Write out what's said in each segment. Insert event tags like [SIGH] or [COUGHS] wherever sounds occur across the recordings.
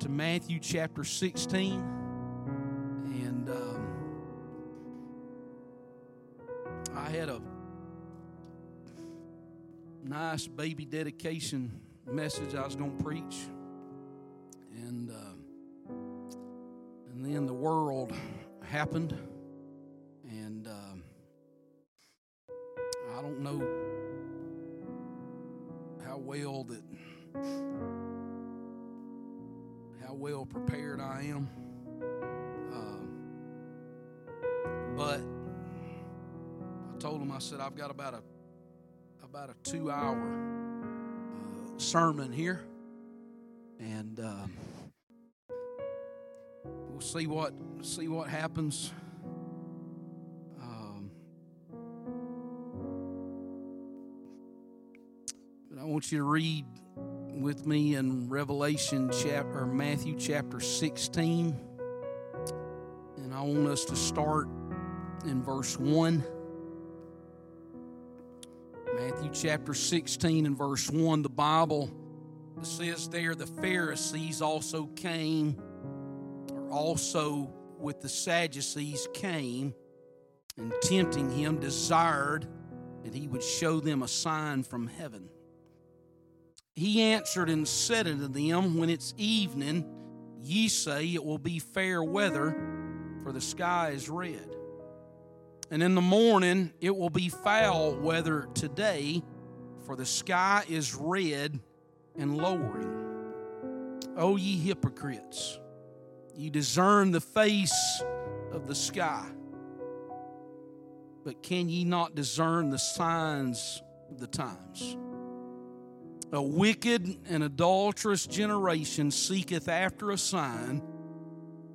to Matthew chapter 16. And um, I had a nice baby dedication message I was going to preach. And, uh, and then the world happened. And um, I don't know how well that how well prepared I am. Um, but I told him I said I've got about a about a two hour uh, sermon here, and um, we'll see what see what happens. Um, I want you to read with me in Revelation chapter or Matthew chapter 16. And I want us to start in verse 1. Matthew chapter 16 and verse 1, the Bible says there the Pharisees also came, or also with the Sadducees came, and tempting him desired that he would show them a sign from heaven. He answered and said unto them, When it's evening, ye say it will be fair weather, for the sky is red. And in the morning, it will be foul weather today, for the sky is red and lowering. O ye hypocrites, ye discern the face of the sky, but can ye not discern the signs of the times? A wicked and adulterous generation seeketh after a sign,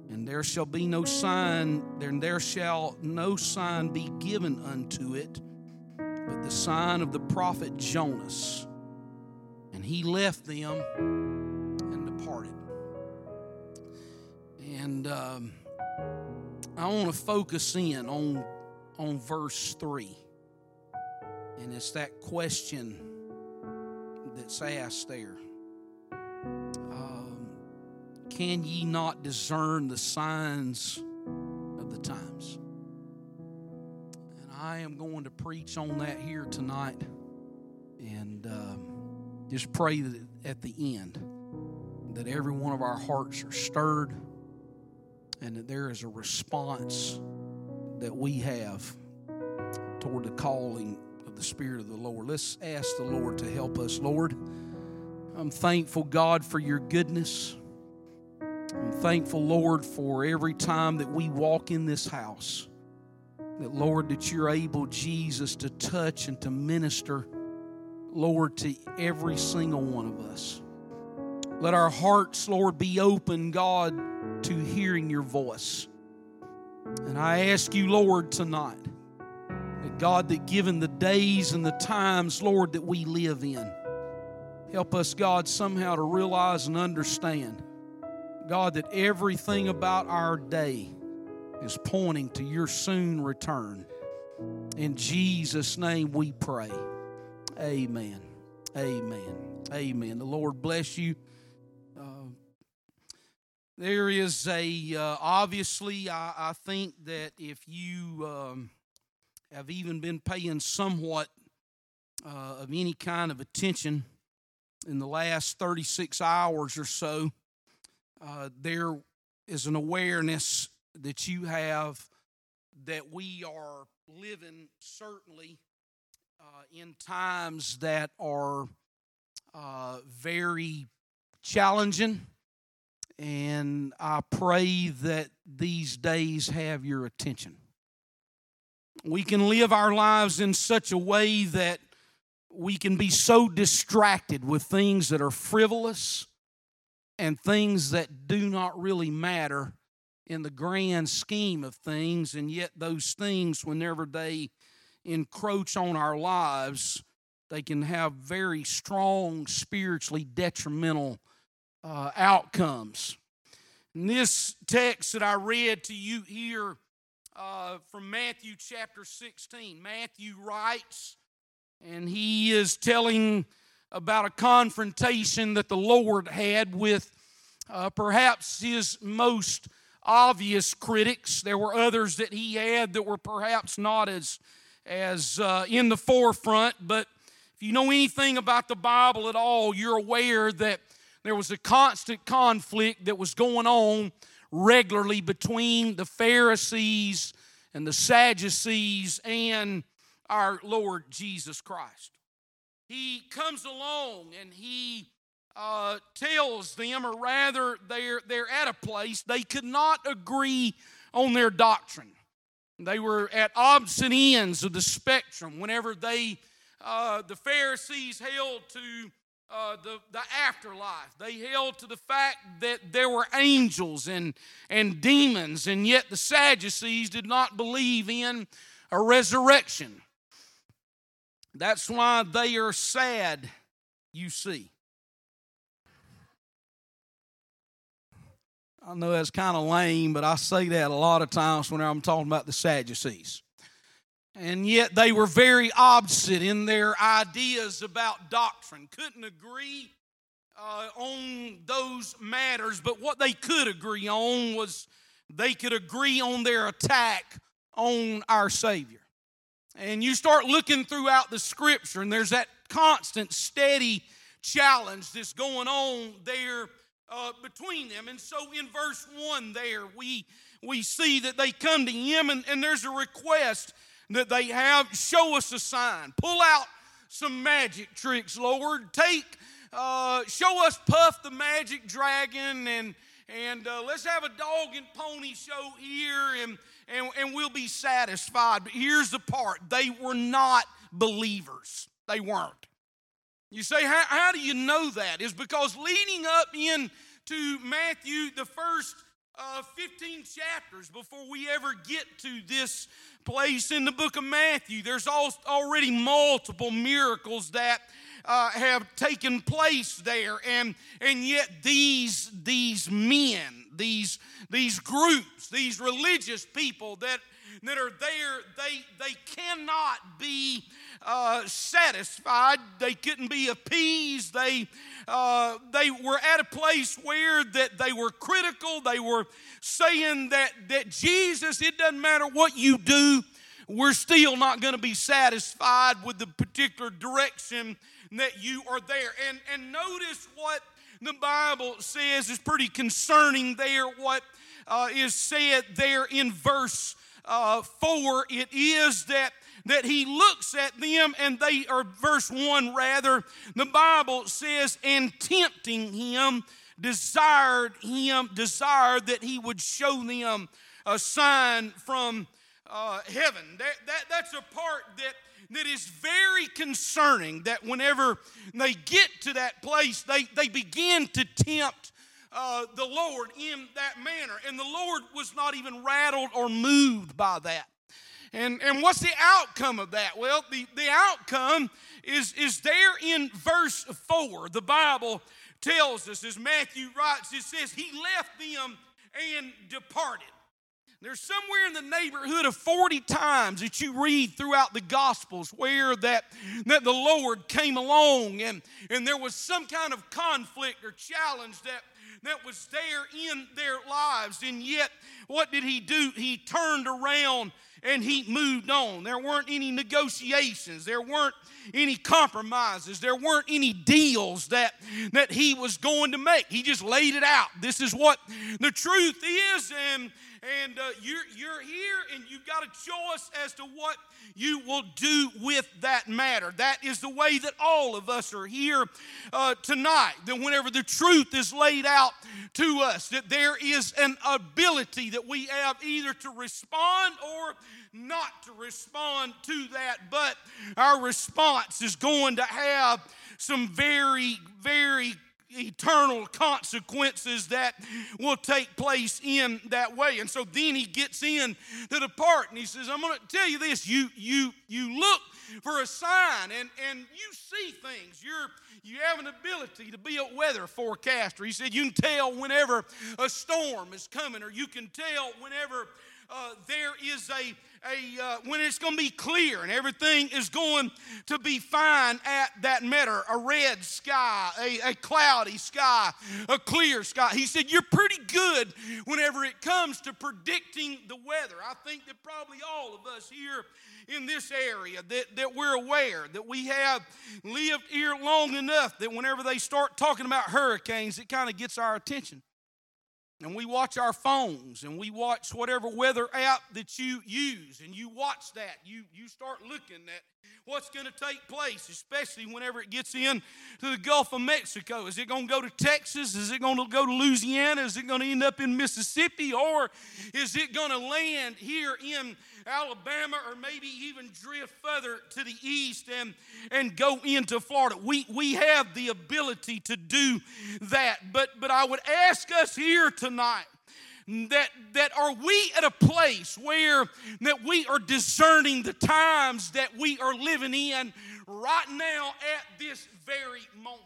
and there shall be no sign, then there shall no sign be given unto it, but the sign of the prophet Jonas. And he left them and departed. And um, I want to focus in on, on verse 3. And it's that question that's asked there. Um, can ye not discern the signs of the times? And I am going to preach on that here tonight. And um, just pray that at the end that every one of our hearts are stirred and that there is a response that we have toward the calling the Spirit of the Lord. Let's ask the Lord to help us, Lord. I'm thankful, God, for your goodness. I'm thankful, Lord, for every time that we walk in this house. That, Lord, that you're able, Jesus, to touch and to minister, Lord, to every single one of us. Let our hearts, Lord, be open, God, to hearing your voice. And I ask you, Lord, tonight God, that given the days and the times, Lord, that we live in, help us, God, somehow to realize and understand, God, that everything about our day is pointing to your soon return. In Jesus' name we pray. Amen. Amen. Amen. The Lord bless you. Uh, there is a, uh, obviously, I, I, think that if you. Um, have even been paying somewhat uh, of any kind of attention in the last 36 hours or so, uh, there is an awareness that you have that we are living certainly uh, in times that are uh, very challenging. And I pray that these days have your attention. We can live our lives in such a way that we can be so distracted with things that are frivolous and things that do not really matter in the grand scheme of things. And yet, those things, whenever they encroach on our lives, they can have very strong, spiritually detrimental uh, outcomes. In this text that I read to you here uh, from Matthew chapter 16. Matthew writes, and he is telling about a confrontation that the Lord had with uh, perhaps his most obvious critics. There were others that he had that were perhaps not as, as uh, in the forefront, but if you know anything about the Bible at all, you're aware that there was a constant conflict that was going on regularly between the Pharisees and the Sadducees and our Lord Jesus Christ. He comes along and he uh, tells them, or rather, they're, they're at a place they could not agree on their doctrine. They were at opposite ends of the spectrum whenever they, uh, the Pharisees held to uh, the, the afterlife. They held to the fact that there were angels and, and demons, and yet the Sadducees did not believe in a resurrection. That's why they are sad, you see. I know that's kind of lame, but I say that a lot of times when I'm talking about the Sadducees. And yet they were very opposite in their ideas about doctrine. Couldn't agree uh, on those matters, but what they could agree on was they could agree on their attack on our Savior. And you start looking throughout the scripture, and there's that constant, steady challenge that's going on there uh, between them. And so in verse 1 there, we, we see that they come to him, and, and there's a request that they have show us a sign, pull out some magic tricks, Lord. Take, uh, show us Puff the magic dragon, and, and uh, let's have a dog and pony show here, and and, and we'll be satisfied. But here's the part they were not believers. They weren't. You say, how, how do you know that? Is because leading up into Matthew, the first uh, 15 chapters before we ever get to this place in the book of Matthew, there's already multiple miracles that uh, have taken place there, and and yet these these men, these these groups, these religious people that that are there, they they cannot be uh, satisfied. They couldn't be appeased. They uh, they were at a place where that they were critical. They were saying that that Jesus, it doesn't matter what you do, we're still not going to be satisfied with the particular direction that you are there. And, and notice what the Bible says is pretty concerning there, what uh, is said there in verse uh, 4. It is that that he looks at them and they are verse 1 rather the bible says and tempting him desired him desired that he would show them a sign from uh, heaven that, that, that's a part that that is very concerning that whenever they get to that place, they, they begin to tempt uh, the Lord in that manner. And the Lord was not even rattled or moved by that. And, and what's the outcome of that? Well, the, the outcome is, is there in verse 4. The Bible tells us, as Matthew writes, it says, He left them and departed. There's somewhere in the neighborhood of 40 times that you read throughout the Gospels where that, that the Lord came along and, and there was some kind of conflict or challenge that, that was there in their lives. And yet, what did he do? He turned around and he moved on. There weren't any negotiations, there weren't any compromises, there weren't any deals that, that he was going to make. He just laid it out. This is what the truth is, and and uh, you're, you're here and you've got a choice as to what you will do with that matter. That is the way that all of us are here uh, tonight. That whenever the truth is laid out to us, that there is an ability that we have either to respond or not to respond to that, but our response is going to have some very, very eternal consequences that will take place in that way. And so then he gets in to the part and he says, I'm going to tell you this. You you you look for a sign and, and you see things. You're you have an ability to be a weather forecaster. He said you can tell whenever a storm is coming, or you can tell whenever uh, there is a, a uh, when it's going to be clear and everything is going to be fine at that matter a red sky, a, a cloudy sky, a clear sky. He said, You're pretty good whenever it comes to predicting the weather. I think that probably all of us here in this area that, that we're aware that we have lived here long enough that whenever they start talking about hurricanes, it kind of gets our attention and we watch our phones and we watch whatever weather app that you use and you watch that. You you start looking at what's going to take place especially whenever it gets in to the gulf of mexico. Is it going to go to texas? Is it going to go to louisiana? Is it going to end up in mississippi? Or is it going to land here in Alabama or maybe even drift further to the east and, and go into Florida. We, we have the ability to do that. But, but I would ask us here tonight that that are we at a place where that we are discerning the times that we are living in right now at this very moment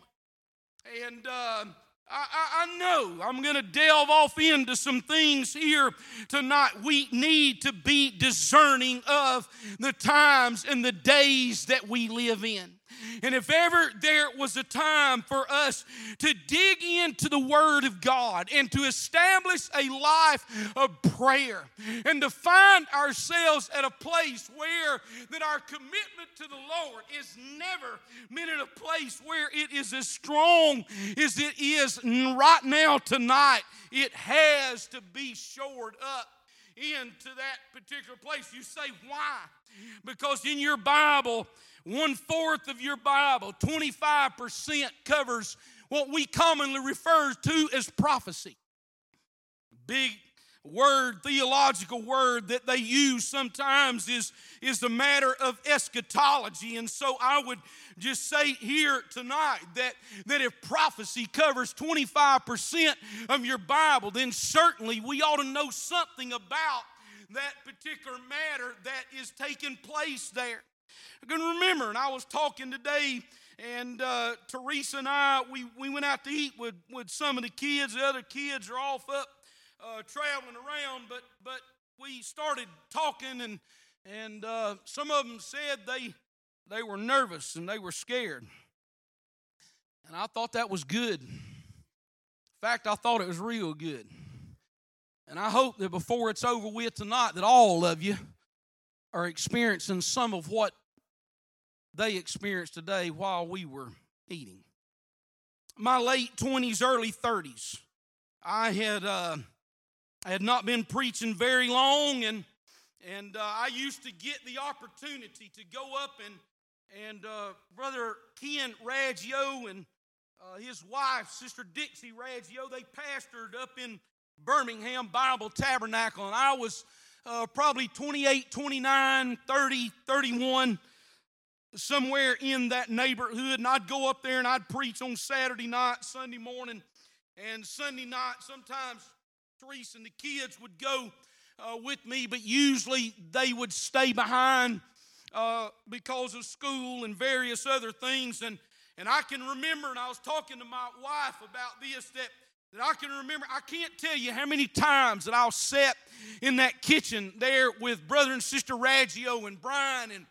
and uh, I, I, know I'm going to delve off into some things here tonight. We need to be discerning of the times and the days that we live in. And if ever there was a time for us to dig into the Word of God and to establish a life of prayer and to find ourselves at a place where that our commitment to the Lord is never been in a place where it is as strong as it is right now tonight, it has to be shored up into that particular place. You say, why? Because in your Bible, one fourth of your Bible, 25% covers what we commonly refer to as prophecy. Big word, theological word that they use sometimes is, is the matter of eschatology. And so I would just say here tonight that, that if prophecy covers 25% of your Bible, then certainly we ought to know something about that particular matter that is taking place there. I can remember, and I was talking today, and uh, Teresa and I, we, we went out to eat with, with some of the kids. The other kids are off up uh, traveling around, but, but we started talking, and, and uh, some of them said they, they were nervous and they were scared. And I thought that was good. In fact, I thought it was real good. And I hope that before it's over with tonight, that all of you are experiencing some of what they experienced today while we were eating. My late 20s, early 30s, I had, uh, I had not been preaching very long, and, and uh, I used to get the opportunity to go up and, and uh, Brother Ken Raggio and uh, his wife, Sister Dixie Raggio, they pastored up in Birmingham Bible Tabernacle, and I was uh, probably 28, 29, 30, 31 somewhere in that neighborhood, and I'd go up there and I'd preach on Saturday night, Sunday morning, and Sunday night. Sometimes Teresa and the kids would go uh, with me, but usually they would stay behind uh, because of school and various other things. And, and I can remember, and I was talking to my wife about this, that, that I can remember, I can't tell you how many times that I'll sit in that kitchen there with brother and sister Raggio and Brian and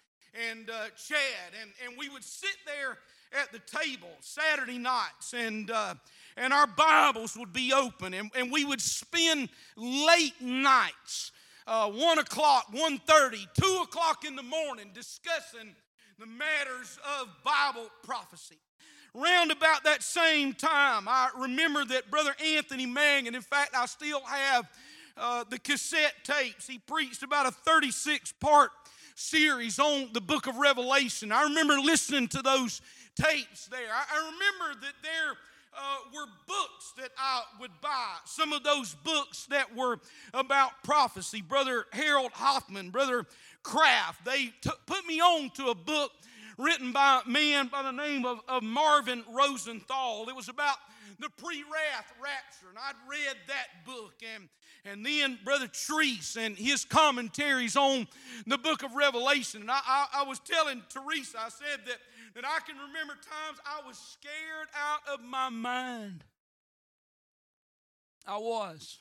and uh, Chad, and, and we would sit there at the table Saturday nights, and uh, and our Bibles would be open, and, and we would spend late nights, uh, one o'clock, one thirty, two o'clock in the morning, discussing the matters of Bible prophecy. Round about that same time, I remember that Brother Anthony Mangun, in fact, I still have uh, the cassette tapes. He preached about a 36 part series on the book of Revelation. I remember listening to those tapes there. I, I remember that there uh, were books that I would buy. Some of those books that were about prophecy. Brother Harold Hoffman, Brother Kraft, they t- put me on to a book written by a man by the name of, of Marvin Rosenthal. It was about the pre-wrath rapture, and I'd read that book, and and then Brother Treese and his commentaries on the book of Revelation. And I, I, I, was telling Teresa, I said that, that I can remember times I was scared out of my mind. I was.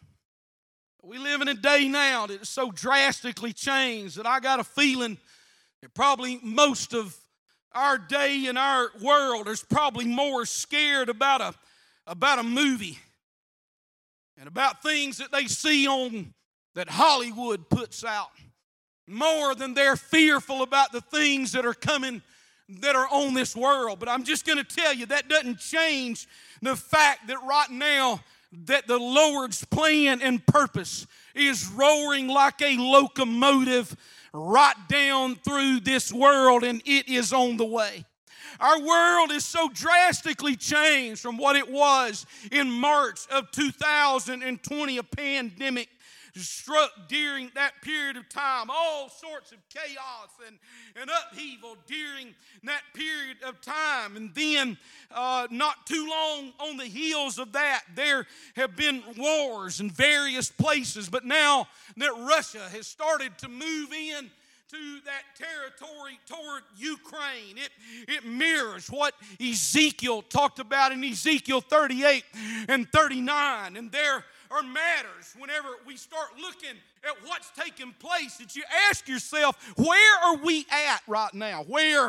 We live in a day now that is so drastically changed that I got a feeling that probably most of our day and our world is probably more scared about a, about a movie and about things that they see on that Hollywood puts out more than they're fearful about the things that are coming that are on this world. But I'm just going to tell you that doesn't change the fact that right now that the Lord's plan and purpose is roaring like a locomotive right down through this world and it is on the way. Our world is so drastically changed from what it was in March of 2020, a pandemic struck during that period of time. All sorts of chaos and, and upheaval during that period of time. And then, uh, not too long on the heels of that, there have been wars in various places. But now that Russia has started to move in to that territory toward Ukraine. It, it mirrors what Ezekiel talked about in Ezekiel 38 and 39. And there are matters whenever we start looking at what's taking place that you ask yourself, where are we at right now? Where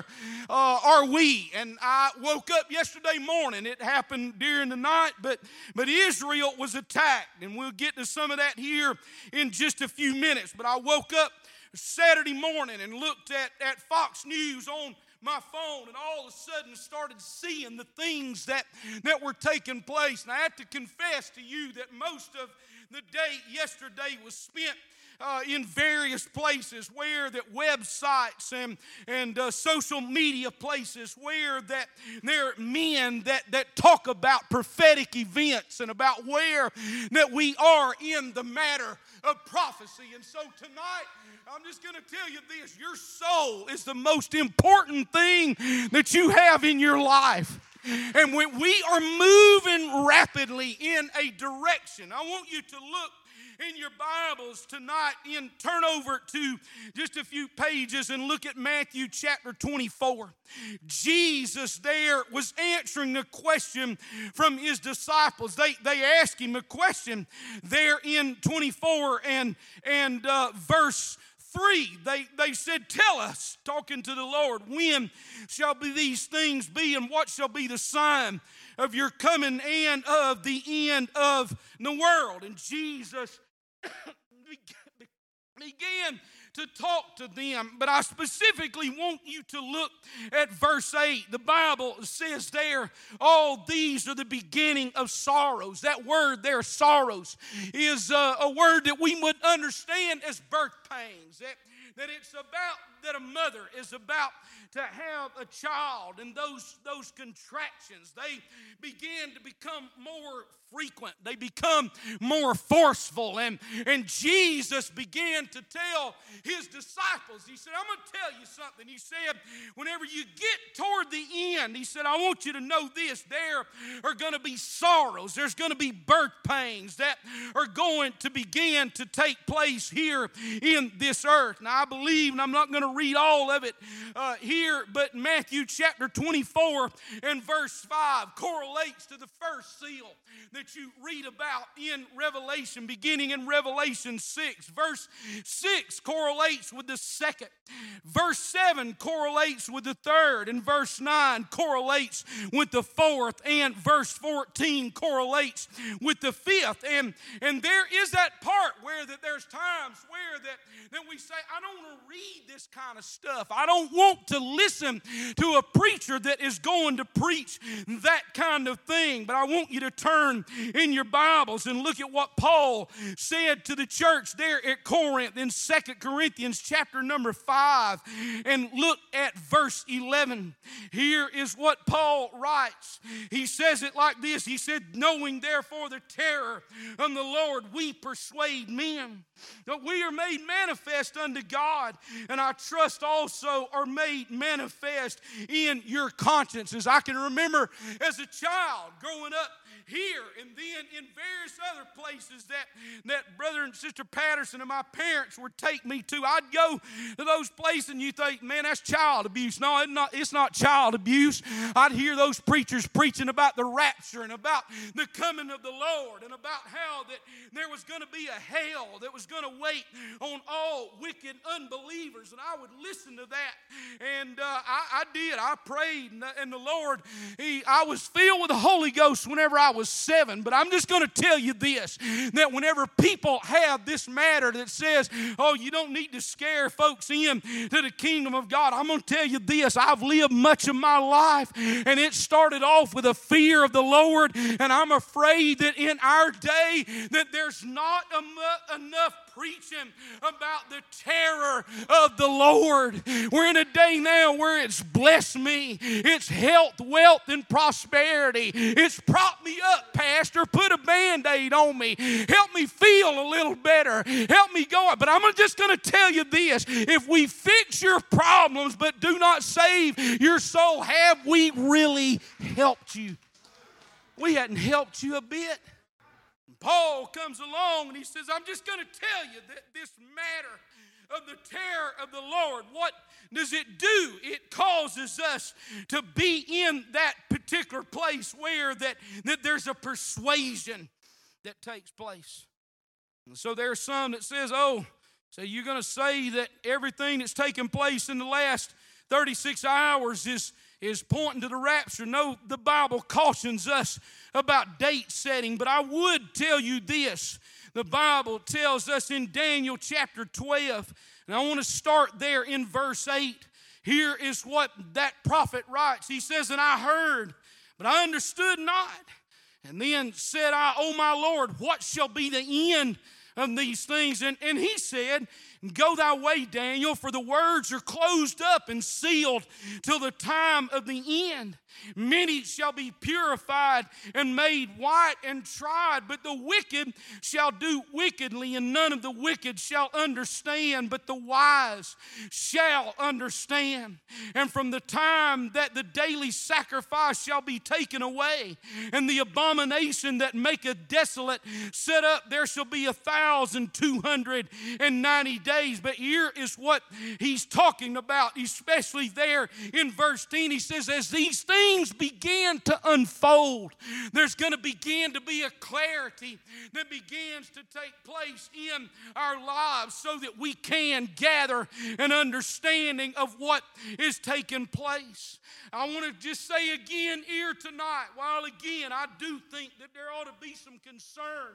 uh, are we? And I woke up yesterday morning. It happened during the night, but, but Israel was attacked. And we'll get to some of that here in just a few minutes. But I woke up Saturday morning and looked at, at Fox News on my phone and all of a sudden started seeing the things that, that were taking place. And I have to confess to you that most of the day yesterday was spent uh, in various places where that websites and, and uh, social media places where that there are men that, that talk about prophetic events and about where that we are in the matter of prophecy. And so tonight, I'm just going to tell you this your soul is the most important thing that you have in your life. And when we are moving rapidly in a direction, I want you to look in your Bibles tonight and turn over to just a few pages and look at Matthew chapter 24. Jesus there was answering a question from his disciples. They, they asked him a question there in 24 and, and uh, verse 3 they, they said tell us talking to the lord when shall be these things be and what shall be the sign of your coming and of the end of the world and jesus [COUGHS] began to talk to them, but I specifically want you to look at verse 8. The Bible says there, all these are the beginning of sorrows. That word there, sorrows, is a, a word that we would understand as birth pains. That, that it's about that a mother is about to have a child and those those contractions they begin to become more frequent they become more forceful and and jesus began to tell his disciples he said i'm going to tell you something he said whenever you get toward the end he said i want you to know this there are going to be sorrows there's going to be birth pains that are going to begin to take place here in this earth. Now i believe and i'm not going to read all of it uh, here but matthew chapter 24 and verse 5 correlates to the first seal that you read about in Revelation, beginning in Revelation 6. Verse 6 correlates with the second. Verse 7 correlates with the third. And verse 9 correlates with the fourth. And verse 14 correlates with the fifth. And, and there is that part where that there's times where that, that we say, I don't want to read this kind of stuff. I don't want to listen to a preacher that is going to preach that kind of thing. But I want you to turn in your Bibles and look at what Paul said to the church there at Corinth in Second Corinthians chapter number 5 and look at verse 11. Here is what Paul writes. He says it like this. He said, "Knowing therefore the terror of the Lord, we persuade men that we are made manifest unto God, and I trust also are made manifest in your consciences." I can remember as a child growing up here and then in various other places that, that brother and sister Patterson and my parents would take me to. I'd go to those places and you think, man, that's child abuse. No, it's not, it's not child abuse. I'd hear those preachers preaching about the rapture and about the coming of the Lord and about how that there was going to be a hell that was going to wait on all wicked unbelievers. And I would listen to that. And uh, I, I, did. I prayed. And the, and the Lord, he, I was filled with the Holy Ghost whenever I was seven. But I'm just going to tell you this that whenever people have this matter that says, oh, you don't need to scare folks in to the kingdom of God, I'm going to tell you this. I've lived much of my life, and it started off with a fear of the Lord. And I'm afraid that in our day, that there's not enough preaching about the terror of the Lord. We're in a day now where it's bless me, it's health, wealth, and prosperity. It's prop me up, Pastor. Put a band aid on me. Help me feel a little better. Help me go. But I'm just going to tell you this if we fix your problems but do not save your soul, have we really helped you? We hadn't helped you a bit. Paul comes along and he says, I'm just going to tell you that this matter of the terror of the Lord, what does it do? It causes us to be in that particular place where that, that there's a persuasion that takes place. And so there's some that says, oh, so you're going to say that everything that's taken place in the last 36 hours is is pointing to the rapture. No, the Bible cautions us about date setting, but I would tell you this. The Bible tells us in Daniel chapter 12, and I want to start there in verse 8. Here is what that prophet writes. He says, And I heard, but I understood not. And then said I, O my Lord, what shall be the end of these things? And, and he said, Go thy way, Daniel, for the words are closed up and sealed till the time of the end. Many shall be purified and made white and tried, but the wicked shall do wickedly, and none of the wicked shall understand, but the wise shall understand. And from the time that the daily sacrifice shall be taken away, and the abomination that maketh desolate set up, there shall be a thousand two hundred and ninety days. But here is what he's talking about, especially there in verse 10. He says, As these things things begin to unfold, there's going to begin to be a clarity that begins to take place in our lives so that we can gather an understanding of what is taking place. I want to just say again here tonight, while again I do think that there ought to be some concern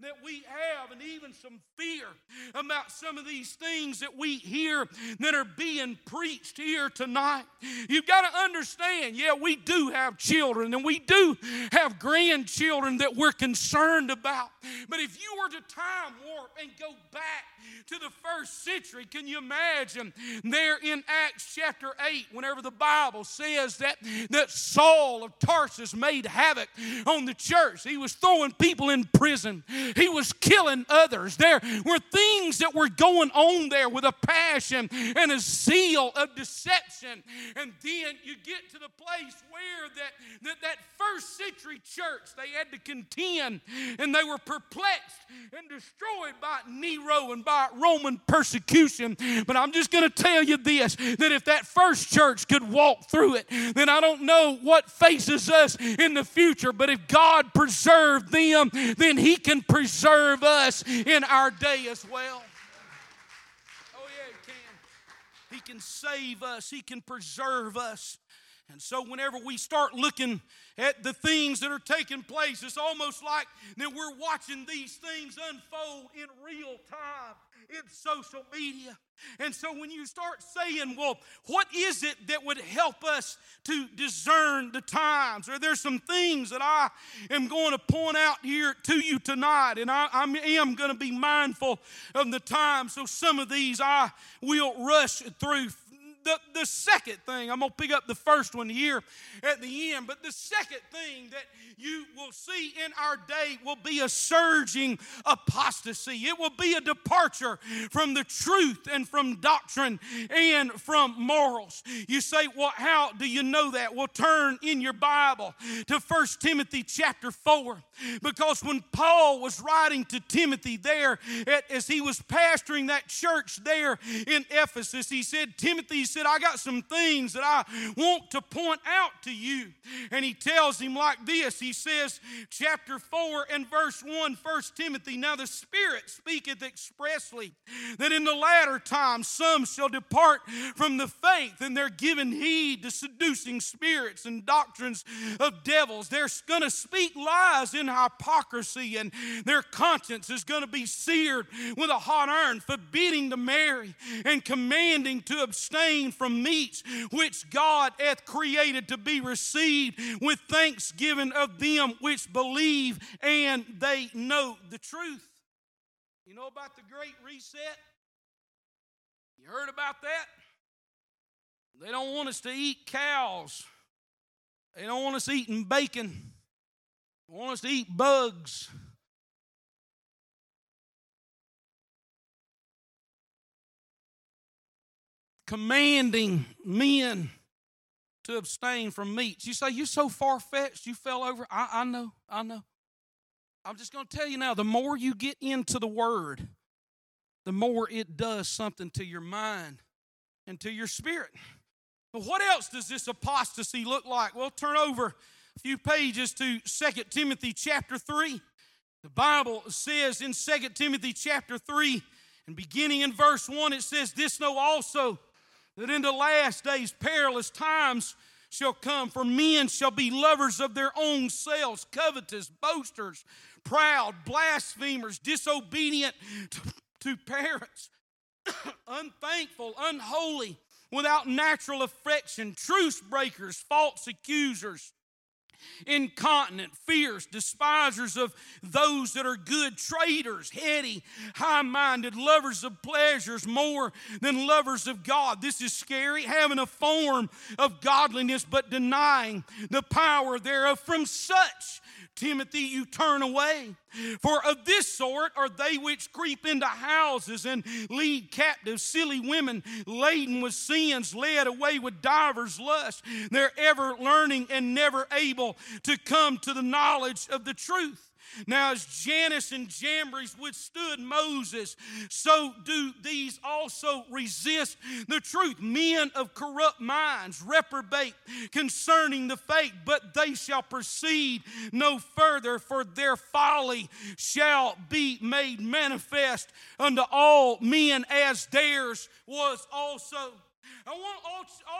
that we have and even some fear about some of these things that we hear that are being preached here tonight. You've got to understand, yeah, we do have children and we do have grandchildren that we're concerned about. But if you were to time warp and go back to the first century, can you imagine there in Acts chapter 8, whenever the Bible says that, that Saul of Tarsus made havoc on the church? He was throwing people in prison, he was killing others. There were things that were going on there with a passion and a zeal of deception. And then you get to the place where that, that, that first century church, they had to contend and they were perplexed and destroyed by Nero and by Roman persecution. But I'm just going to tell you this that if that first church could walk through it, then I don't know what faces us in the future. But if God preserved them, then He can preserve us in our day as well. Oh, yeah, He can. He can save us, He can preserve us. And so, whenever we start looking at the things that are taking place, it's almost like that we're watching these things unfold in real time in social media. And so when you start saying, well, what is it that would help us to discern the times? Or there's some things that I am going to point out here to you tonight, and I, I am going to be mindful of the time. So some of these I will rush through the, the second thing, I'm going to pick up the first one here at the end, but the second thing that you will see in our day will be a surging apostasy. It will be a departure from the truth and from doctrine and from morals. You say, well, how do you know that? Well, turn in your Bible to 1 Timothy chapter 4, because when Paul was writing to Timothy there, as he was pastoring that church there in Ephesus, he said, Timothy, said, I got some things that I want to point out to you. And he tells him like this He says, chapter 4 and verse 1, 1 Timothy, Now the Spirit speaketh expressly that in the latter times some shall depart from the faith, and they're giving heed to seducing spirits and doctrines of devils. They're going to speak lies in hypocrisy, and their conscience is going to be seared with a hot iron, forbidding to marry and commanding to abstain abstain from meats which God hath created to be received with thanksgiving of them which believe and they know the truth. You know about the Great Reset? You heard about that? They don't want us to eat cows. They don't want us eating bacon. They want us to eat bugs. Commanding men to abstain from meats. You say, You're so far fetched, you fell over. I, I know, I know. I'm just going to tell you now the more you get into the Word, the more it does something to your mind and to your spirit. But what else does this apostasy look like? Well, turn over a few pages to Second Timothy chapter 3. The Bible says in Second Timothy chapter 3, and beginning in verse 1, it says, This know also that in the last days perilous times shall come, for men shall be lovers of their own selves, covetous, boasters, proud, blasphemers, disobedient to, to parents, [COUGHS] unthankful, unholy, without natural affection, truce breakers, false accusers incontinent, fierce, despisers of those that are good, traitors, heady, high minded, lovers of pleasures more than lovers of God. This is scary, having a form of godliness but denying the power thereof. From such Timothy, you turn away. For of this sort are they which creep into houses and lead captive silly women laden with sins, led away with divers lusts. They're ever learning and never able to come to the knowledge of the truth. Now, as Jannes and Jambres withstood Moses, so do these also resist the truth. Men of corrupt minds reprobate concerning the faith, but they shall proceed no further, for their folly shall be made manifest unto all men as theirs was also. I want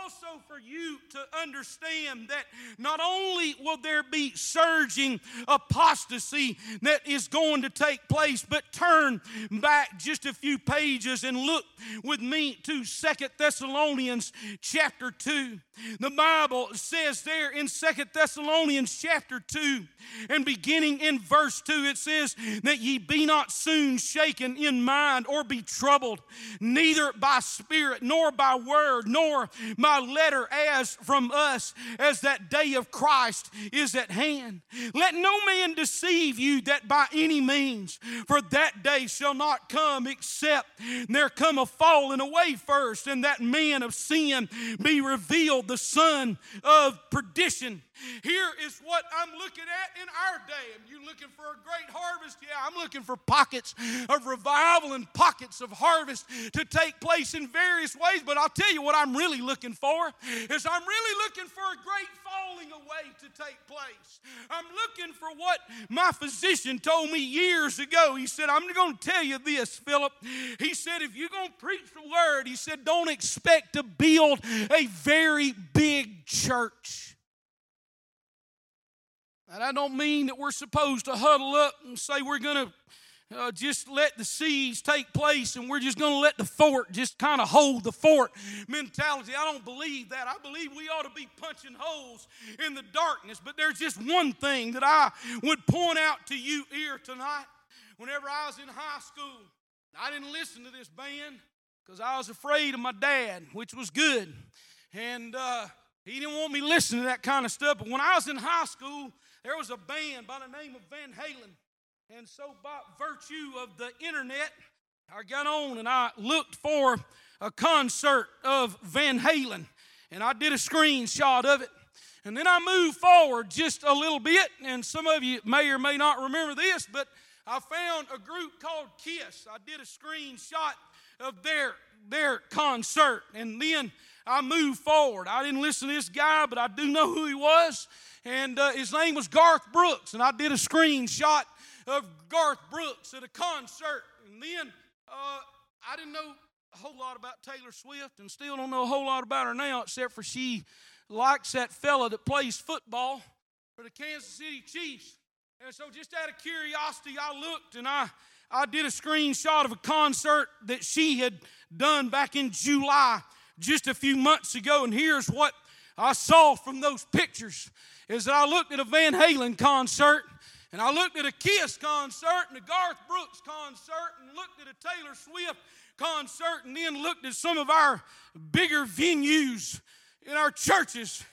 also for you to understand that not only will there be surging apostasy that is going to take place, but turn back just a few pages and look with me to Second Thessalonians chapter 2. The Bible says there in Second Thessalonians chapter 2 and beginning in verse 2, it says that ye be not soon shaken in mind or be troubled, neither by spirit nor by word, nor my letter as from us, as that day of Christ is at hand. Let no man deceive you that by any means, for that day shall not come except there come a falling away first, and that man of sin be revealed, the son of perdition here is what I'm looking at in our day. Are you looking for a great harvest? Yeah, I'm looking for pockets of revival and pockets of harvest to take place in various ways. But I'll tell you what I'm really looking for is I'm really looking for a great falling away to take place. I'm looking for what my physician told me years ago. He said, I'm going to tell you this, Philip. He said, if you're going to preach the word, he said, don't expect to build a very big church. And I don't mean that we're supposed to huddle up and say we're going to uh, just let the siege take place and we're just going to let the fort just kind of hold the fort mentality. I don't believe that. I believe we ought to be punching holes in the darkness. But there's just one thing that I would point out to you here tonight. Whenever I was in high school, I didn't listen to this band. because I was afraid of my dad, which was good. And uh, he didn't want me listening to that kind of stuff. But when I was in high school, there was a band by the name of Van Halen. And so, by virtue of the internet, I got on and I looked for a concert of Van Halen. And I did a screenshot of it. And then I moved forward just a little bit. And some of you may or may not remember this, but I found a group called Kiss. I did a screenshot of their, their concert. And then I moved forward. I didn't listen to this guy, but I do know who he was. And uh, his name was Garth Brooks. And I did a screenshot of Garth Brooks at a concert. And then uh, I didn't know a whole lot about Taylor Swift and still don't know a whole lot about her now, except for she likes that fella that plays football for the Kansas City Chiefs. And so, just out of curiosity, I looked and I, I did a screenshot of a concert that she had done back in July just a few months ago. And here's what I saw from those pictures is that I looked at a Van Halen concert and I looked at a Kiss concert and a Garth Brooks concert and looked at a Taylor Swift concert and then looked at some of our bigger venues in our churches.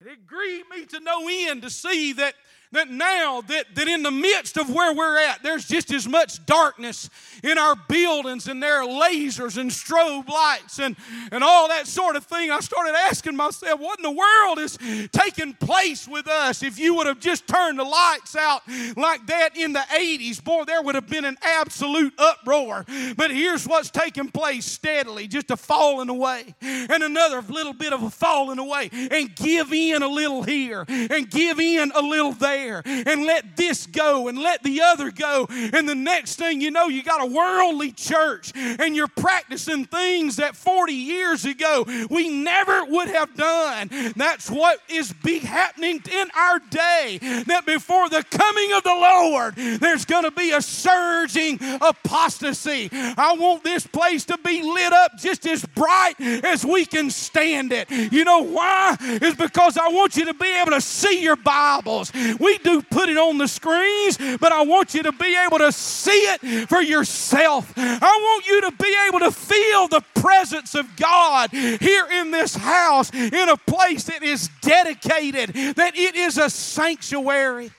And it grieved me to no end to see that that now that, that in the midst of where we're at, there's just as much darkness in our buildings and there are lasers and strobe lights and, and all that sort of thing. I started asking myself, what in the world is taking place with us? If you would have just turned the lights out like that in the 80s, boy, there would have been an absolute uproar. But here's what's taking place steadily just a falling away and another little bit of a falling away and give in a little here and give in a little there there and let this go and let the other go. And the next thing you know, you got a worldly church and you're practicing things that 40 years ago we never would have done. That's what is be happening in our day. That before the coming of the Lord, there's going to be a surging apostasy. I want this place to be lit up just as bright as we can stand it. You know why? Is because I want you to be able to see your Bibles. We we do put it on the screens, but I want you to be able to see it for yourself. I want you to be able to feel the presence of God here in this house, in a place that is dedicated, that it is a sanctuary.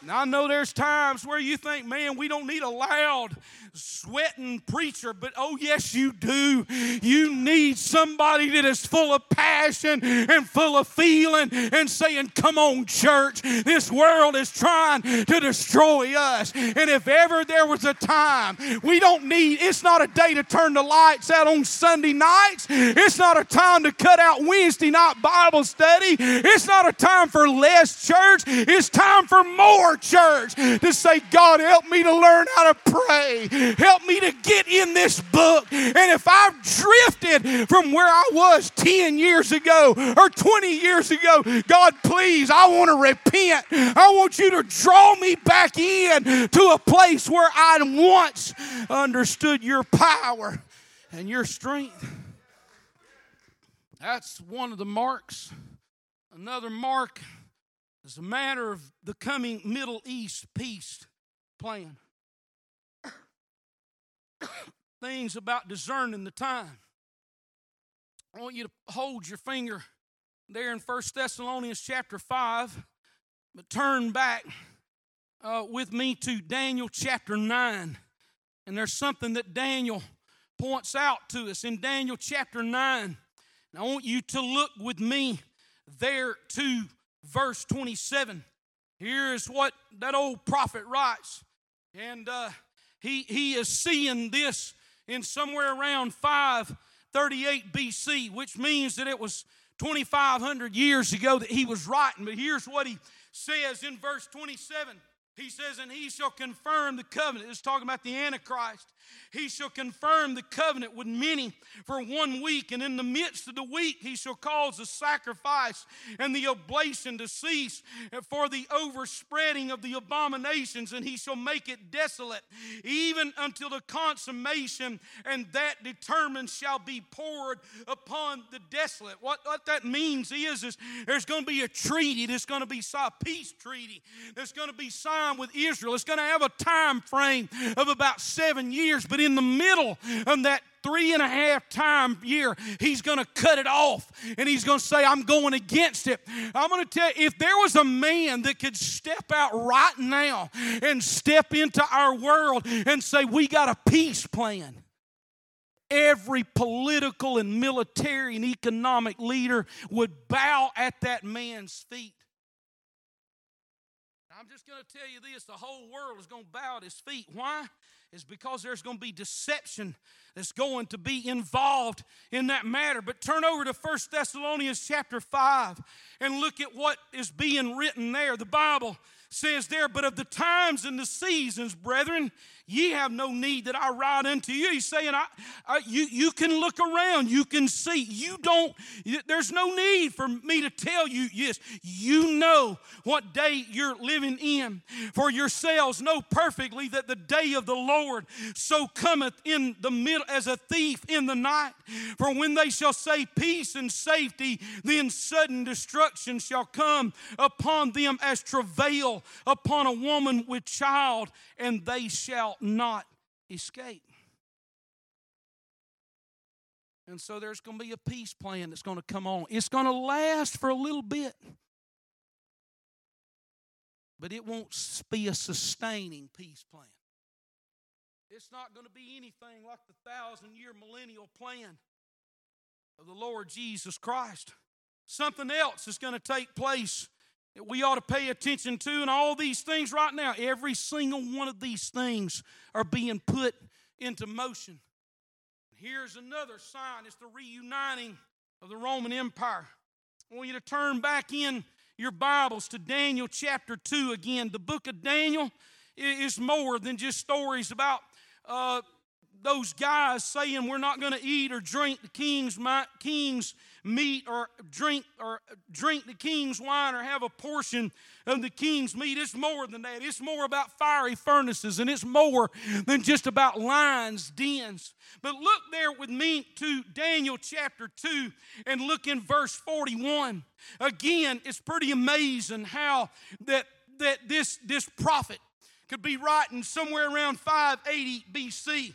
Now, I know there's times where you think, man, we don't need a loud sweating preacher, but oh, yes, you do. You need somebody that is full of passion and full of feeling and saying, Come on, church, this world is trying to destroy us. And if ever there was a time, we don't need, it's not a day to turn the lights out on Sunday nights, it's not a time to cut out Wednesday night Bible study, it's not a time for less church, it's time for more church to say, God, help me to learn how to pray. Help me to get in this book. And if I've drifted from where I was 10 years ago or 20 years ago, God, please, I want to repent. I want you to draw me back in to a place where I once understood your power and your strength. That's one of the marks. Another mark is a matter of the coming Middle East peace plan. [COUGHS] things about discerning the time. I want you to hold your finger there in First Thessalonians chapter 5, but turn back uh, with me to Daniel chapter 9. And there's something that Daniel points out to us in Daniel chapter 9. And I want you to look with me there to verse 27. Here is what that old prophet writes. And uh, he, he is seeing this in somewhere around 538 BC, which means that it was 2,500 years ago that he was writing. But here's what he says in verse 27 he says, And he shall confirm the covenant. It's talking about the Antichrist. He shall confirm the covenant with many for one week, and in the midst of the week he shall cause the sacrifice and the oblation to cease for the overspreading of the abominations, and he shall make it desolate, even until the consummation, and that determined shall be poured upon the desolate. What, what that means is, is there's going to be a treaty, there's going to be a peace treaty, that's going to be signed with Israel. It's going to have a time frame of about seven years, but in the middle of that three and a half time year, he's going to cut it off and he's going to say, I'm going against it. I'm going to tell you, if there was a man that could step out right now and step into our world and say, We got a peace plan every political and military and economic leader would bow at that man's feet. I'm just going to tell you this the whole world is going to bow at his feet. Why? Is because there's going to be deception that's going to be involved in that matter. But turn over to First Thessalonians chapter 5 and look at what is being written there. The Bible says there, but of the times and the seasons, brethren, Ye have no need that I ride unto you. He's saying, I, I, you, you can look around, you can see. You don't, there's no need for me to tell you, yes, you know what day you're living in. For yourselves know perfectly that the day of the Lord so cometh in the middle as a thief in the night. For when they shall say peace and safety, then sudden destruction shall come upon them as travail upon a woman with child, and they shall not escape. And so there's going to be a peace plan that's going to come on. It's going to last for a little bit, but it won't be a sustaining peace plan. It's not going to be anything like the thousand year millennial plan of the Lord Jesus Christ. Something else is going to take place that we ought to pay attention to, and all these things right now, every single one of these things are being put into motion. Here's another sign it's the reuniting of the Roman Empire. I want you to turn back in your Bibles to Daniel chapter 2 again. The book of Daniel is more than just stories about uh, those guys saying we're not going to eat or drink the king's, king's meat or drink or drink the king's wine or have a portion of the king's meat. It's more than that. It's more about fiery furnaces and it's more than just about lions, dens. But look there with me to Daniel chapter 2 and look in verse 41. Again, it's pretty amazing how that that this this prophet could be writing somewhere around 580 BC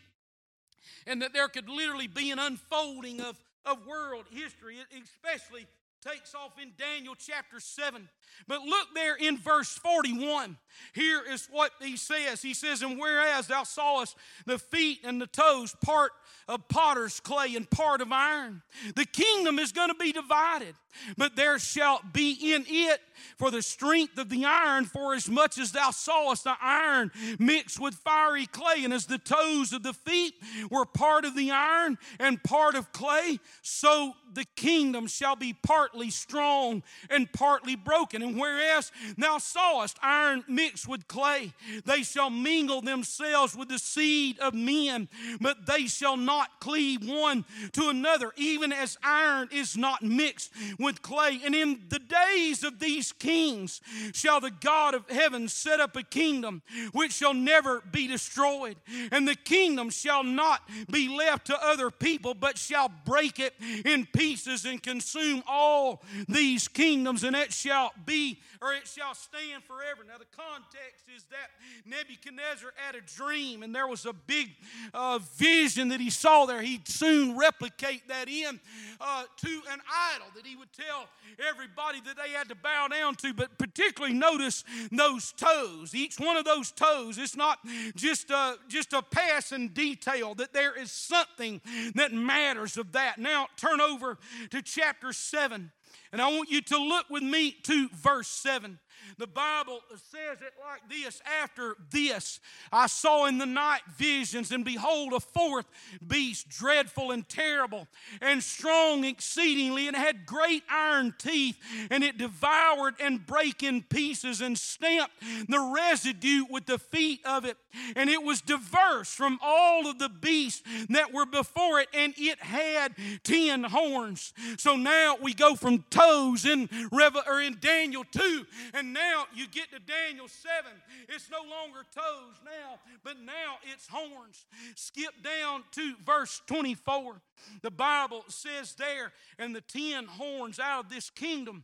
and that there could literally be an unfolding of, of world history, it especially takes off in Daniel chapter 7. But look there in verse 41. Here is what he says. He says, And whereas thou sawest the feet and the toes, part of potter's clay and part of iron, the kingdom is going to be divided. But there shall be in it for the strength of the iron, for as much as thou sawest the iron mixed with fiery clay, and as the toes of the feet were part of the iron and part of clay, so the kingdom shall be partly strong and partly broken. And whereas thou sawest iron mixed with clay, they shall mingle themselves with the seed of men, but they shall not cleave one to another, even as iron is not mixed with clay. And in the days of these kings shall the God of heaven set up a kingdom which shall never be destroyed. And the kingdom shall not be left to other people, but shall break it in pieces and consume all these kingdoms, and it shall be or it shall stand forever. Now, the context is that Nebuchadnezzar had a dream, and there was a big uh, vision that he saw there. He'd soon replicate that in uh, to an idol that he would tell everybody that they had to bow down to. But particularly notice those toes. Each one of those toes, it's not just a, just a passing detail, that there is something that matters of that. Now, turn over to chapter 7. And I want you to look with me to verse 7. The Bible says it like this After this, I saw in the night visions, and behold, a fourth beast, dreadful and terrible, and strong exceedingly, and had great iron teeth, and it devoured and brake in pieces, and stamped the residue with the feet of it. And it was diverse from all of the beasts that were before it, and it had ten horns. So now we go from toes in, Reve- or in Daniel 2, and now you get to Daniel 7. It's no longer toes now, but now it's horns. Skip down to verse 24. The Bible says there, and the ten horns out of this kingdom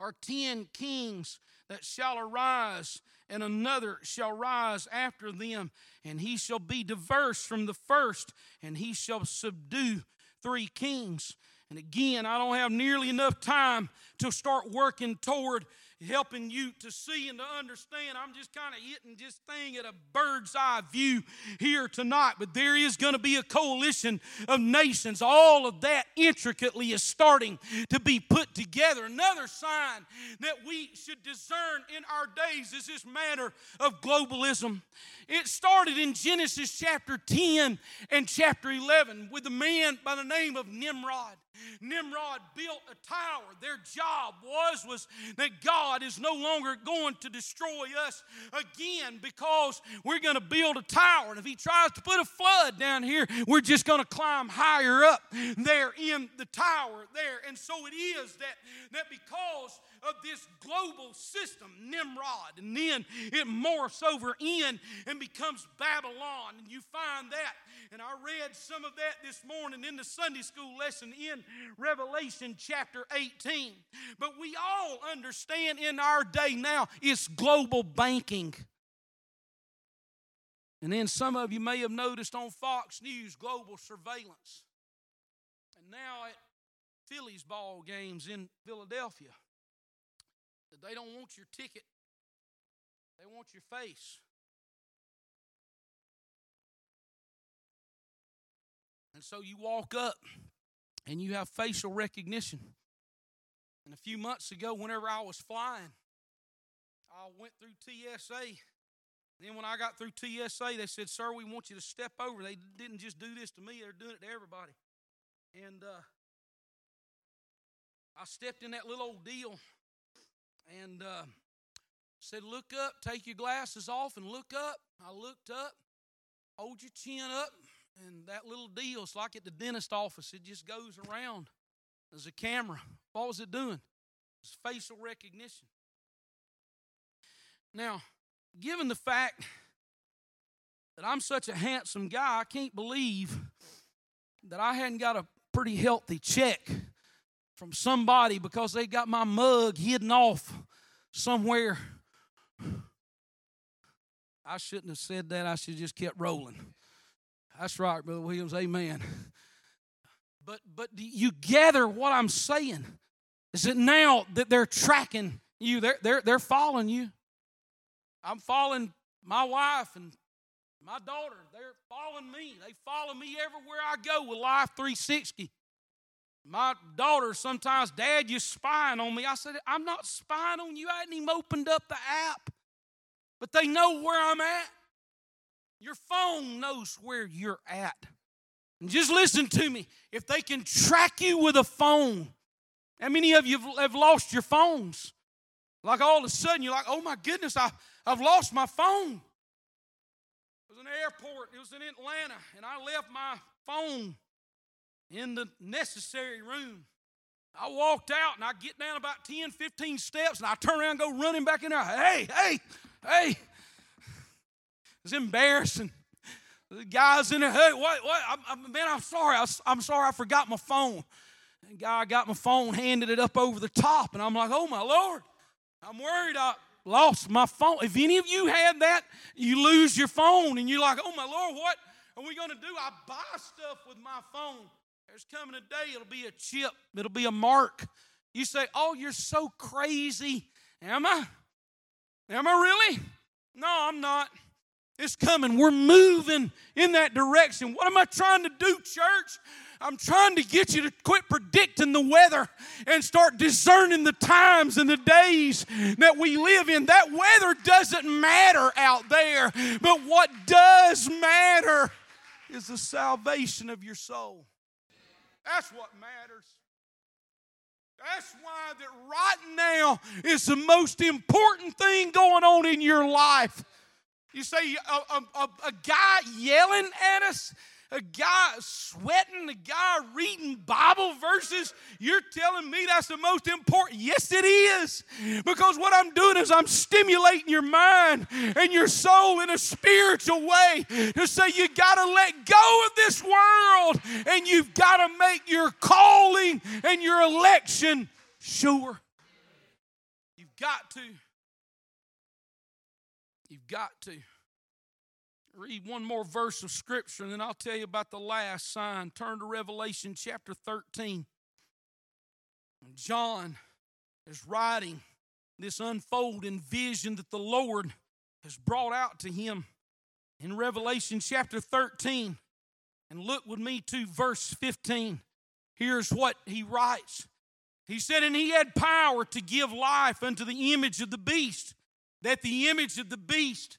are ten kings that shall arise and another shall rise after them, and he shall be diverse from the first, and he shall subdue three kings. And again, I don't have nearly enough time to start working toward helping you to see and to understand. I'm just kind of hitting this thing at a bird's eye view here tonight, but there is going to be a coalition of nations. All of that intricately is starting to be put together. Another sign that we should discern in our days is this matter of globalism. It started in Genesis chapter 10 and chapter 11 with a man by the name of Nimrod. Nimrod built a tower. Their job was, was that God is no longer going to destroy us again because we're going to build a tower. And if he tries to put a flood down here, we're just going to climb higher up there in the tower there. And so it is that, that because of this global system, Nimrod, and then it morphs over in and becomes Babylon. And you find that and I read some of that this morning in the Sunday school lesson in Revelation chapter 18. But we all understand in our day now it's global banking. And then some of you may have noticed on Fox News global surveillance. And now at Phillies ball games in Philadelphia, they don't want your ticket, they want your face. And so you walk up and you have facial recognition. And a few months ago, whenever I was flying, I went through TSA. Then when I got through TSA, they said, Sir, we want you to step over. They didn't just do this to me, they're doing it to everybody. And uh, I stepped in that little old deal and uh, said, Look up, take your glasses off and look up. I looked up, hold your chin up, and that little deal, it's like at the dentist office, it just goes around. There's a camera. What was it doing? It's facial recognition. Now, given the fact that I'm such a handsome guy, I can't believe that I hadn't got a pretty healthy check from somebody because they got my mug hidden off somewhere. I shouldn't have said that. I should just kept rolling. That's right, Brother Williams. Amen. But but you gather what I'm saying is that now that they're tracking you, they're they're they're following you. I'm following my wife and my daughter. They're following me. They follow me everywhere I go with Life 360. My daughter sometimes, Dad, you're spying on me. I said, I'm not spying on you. I hadn't even opened up the app. But they know where I'm at. Your phone knows where you're at. And just listen to me. If they can track you with a phone, how many of you have lost your phones? Like all of a sudden, you're like, oh my goodness, I, I've lost my phone. It was an airport, it was in Atlanta, and I left my phone in the necessary room. I walked out and I get down about 10, 15 steps and I turn around and go running back in there. Hey, hey, hey, it's embarrassing. The guy's in there, hey, what, what? I, I, man, I'm sorry. I, I'm sorry I forgot my phone. The guy got my phone, handed it up over the top, and I'm like, oh my Lord, I'm worried I lost my phone. If any of you had that, you lose your phone, and you're like, oh my Lord, what are we going to do? I buy stuff with my phone. There's coming a day, it'll be a chip, it'll be a mark. You say, oh, you're so crazy. Am I? Am I really? No, I'm not. It's coming. We're moving in that direction. What am I trying to do, church? I'm trying to get you to quit predicting the weather and start discerning the times and the days that we live in. That weather doesn't matter out there, but what does matter is the salvation of your soul. That's what matters. That's why that right now is the most important thing going on in your life. You say a, a, a, guy yelling at us, a guy sweating, a guy reading Bible verses, you're telling me that's the most important? Yes, it is. Because what I'm doing is I'm stimulating your mind and your soul in a spiritual way to say you got to let go of this world and you've got to make your calling and your election sure. You've got to. You've got to read one more verse of Scripture, and then I'll tell you about the last sign. Turn to Revelation chapter 13. John is writing this unfolding vision that the Lord has brought out to him in Revelation chapter 13. And look with me to verse 15. Here's what he writes He said, And he had power to give life unto the image of the beast, that the image of the beast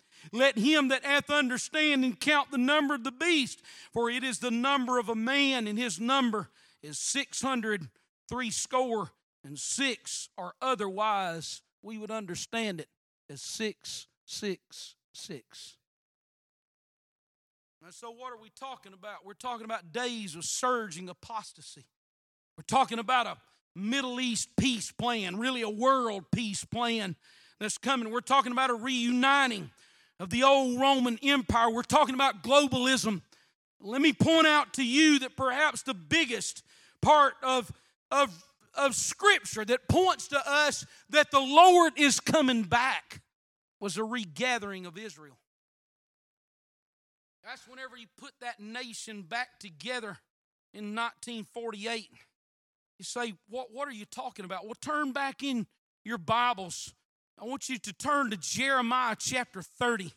Let him that hath understanding count the number of the beast, for it is the number of a man, and his number is six hundred three score and six, or otherwise we would understand it as six, six, six. And so, what are we talking about? We're talking about days of surging apostasy. We're talking about a Middle East peace plan, really a world peace plan that's coming. We're talking about a reuniting of the old Roman Empire. We're talking about globalism. Let me point out to you that perhaps the biggest part of, of, of Scripture that points to us that the Lord is coming back was a regathering of Israel. That's whenever he put that nation back together in 1948. You say, what, what are you talking about? Well, turn back in your Bibles. I want you to turn to Jeremiah chapter 30.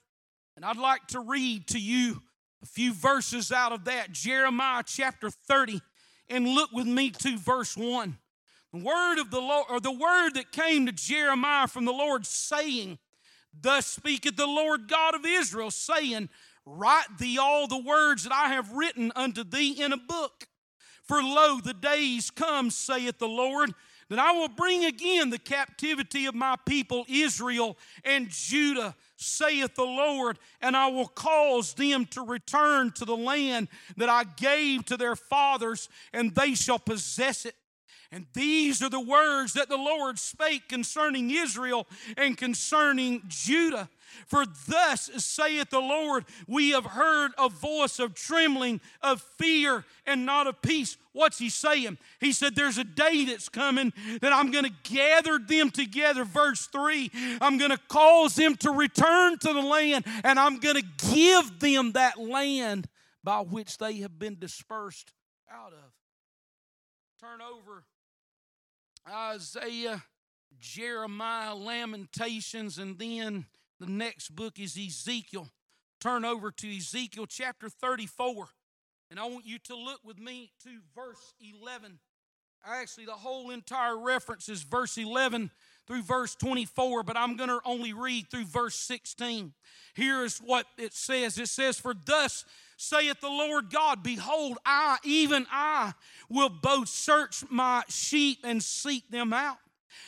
And I'd like to read to you a few verses out of that. Jeremiah chapter 30. And look with me to verse 1. The word of the Lord, or the word that came to Jeremiah from the Lord, saying, Thus speaketh the Lord God of Israel, saying, Write thee all the words that I have written unto thee in a book. For lo, the days come, saith the Lord, that I will bring again the captivity of my people Israel and Judah, saith the Lord, and I will cause them to return to the land that I gave to their fathers, and they shall possess it. And these are the words that the Lord spake concerning Israel and concerning Judah. For thus saith the Lord, we have heard a voice of trembling, of fear, and not of peace. What's he saying? He said, There's a day that's coming that I'm going to gather them together. Verse 3 I'm going to cause them to return to the land, and I'm going to give them that land by which they have been dispersed out of. Turn over Isaiah, Jeremiah, Lamentations, and then the next book is Ezekiel. Turn over to Ezekiel chapter 34. And I want you to look with me to verse 11. Actually, the whole entire reference is verse 11 through verse 24, but I'm going to only read through verse 16. Here is what it says it says, For thus saith the Lord God, Behold, I, even I, will both search my sheep and seek them out.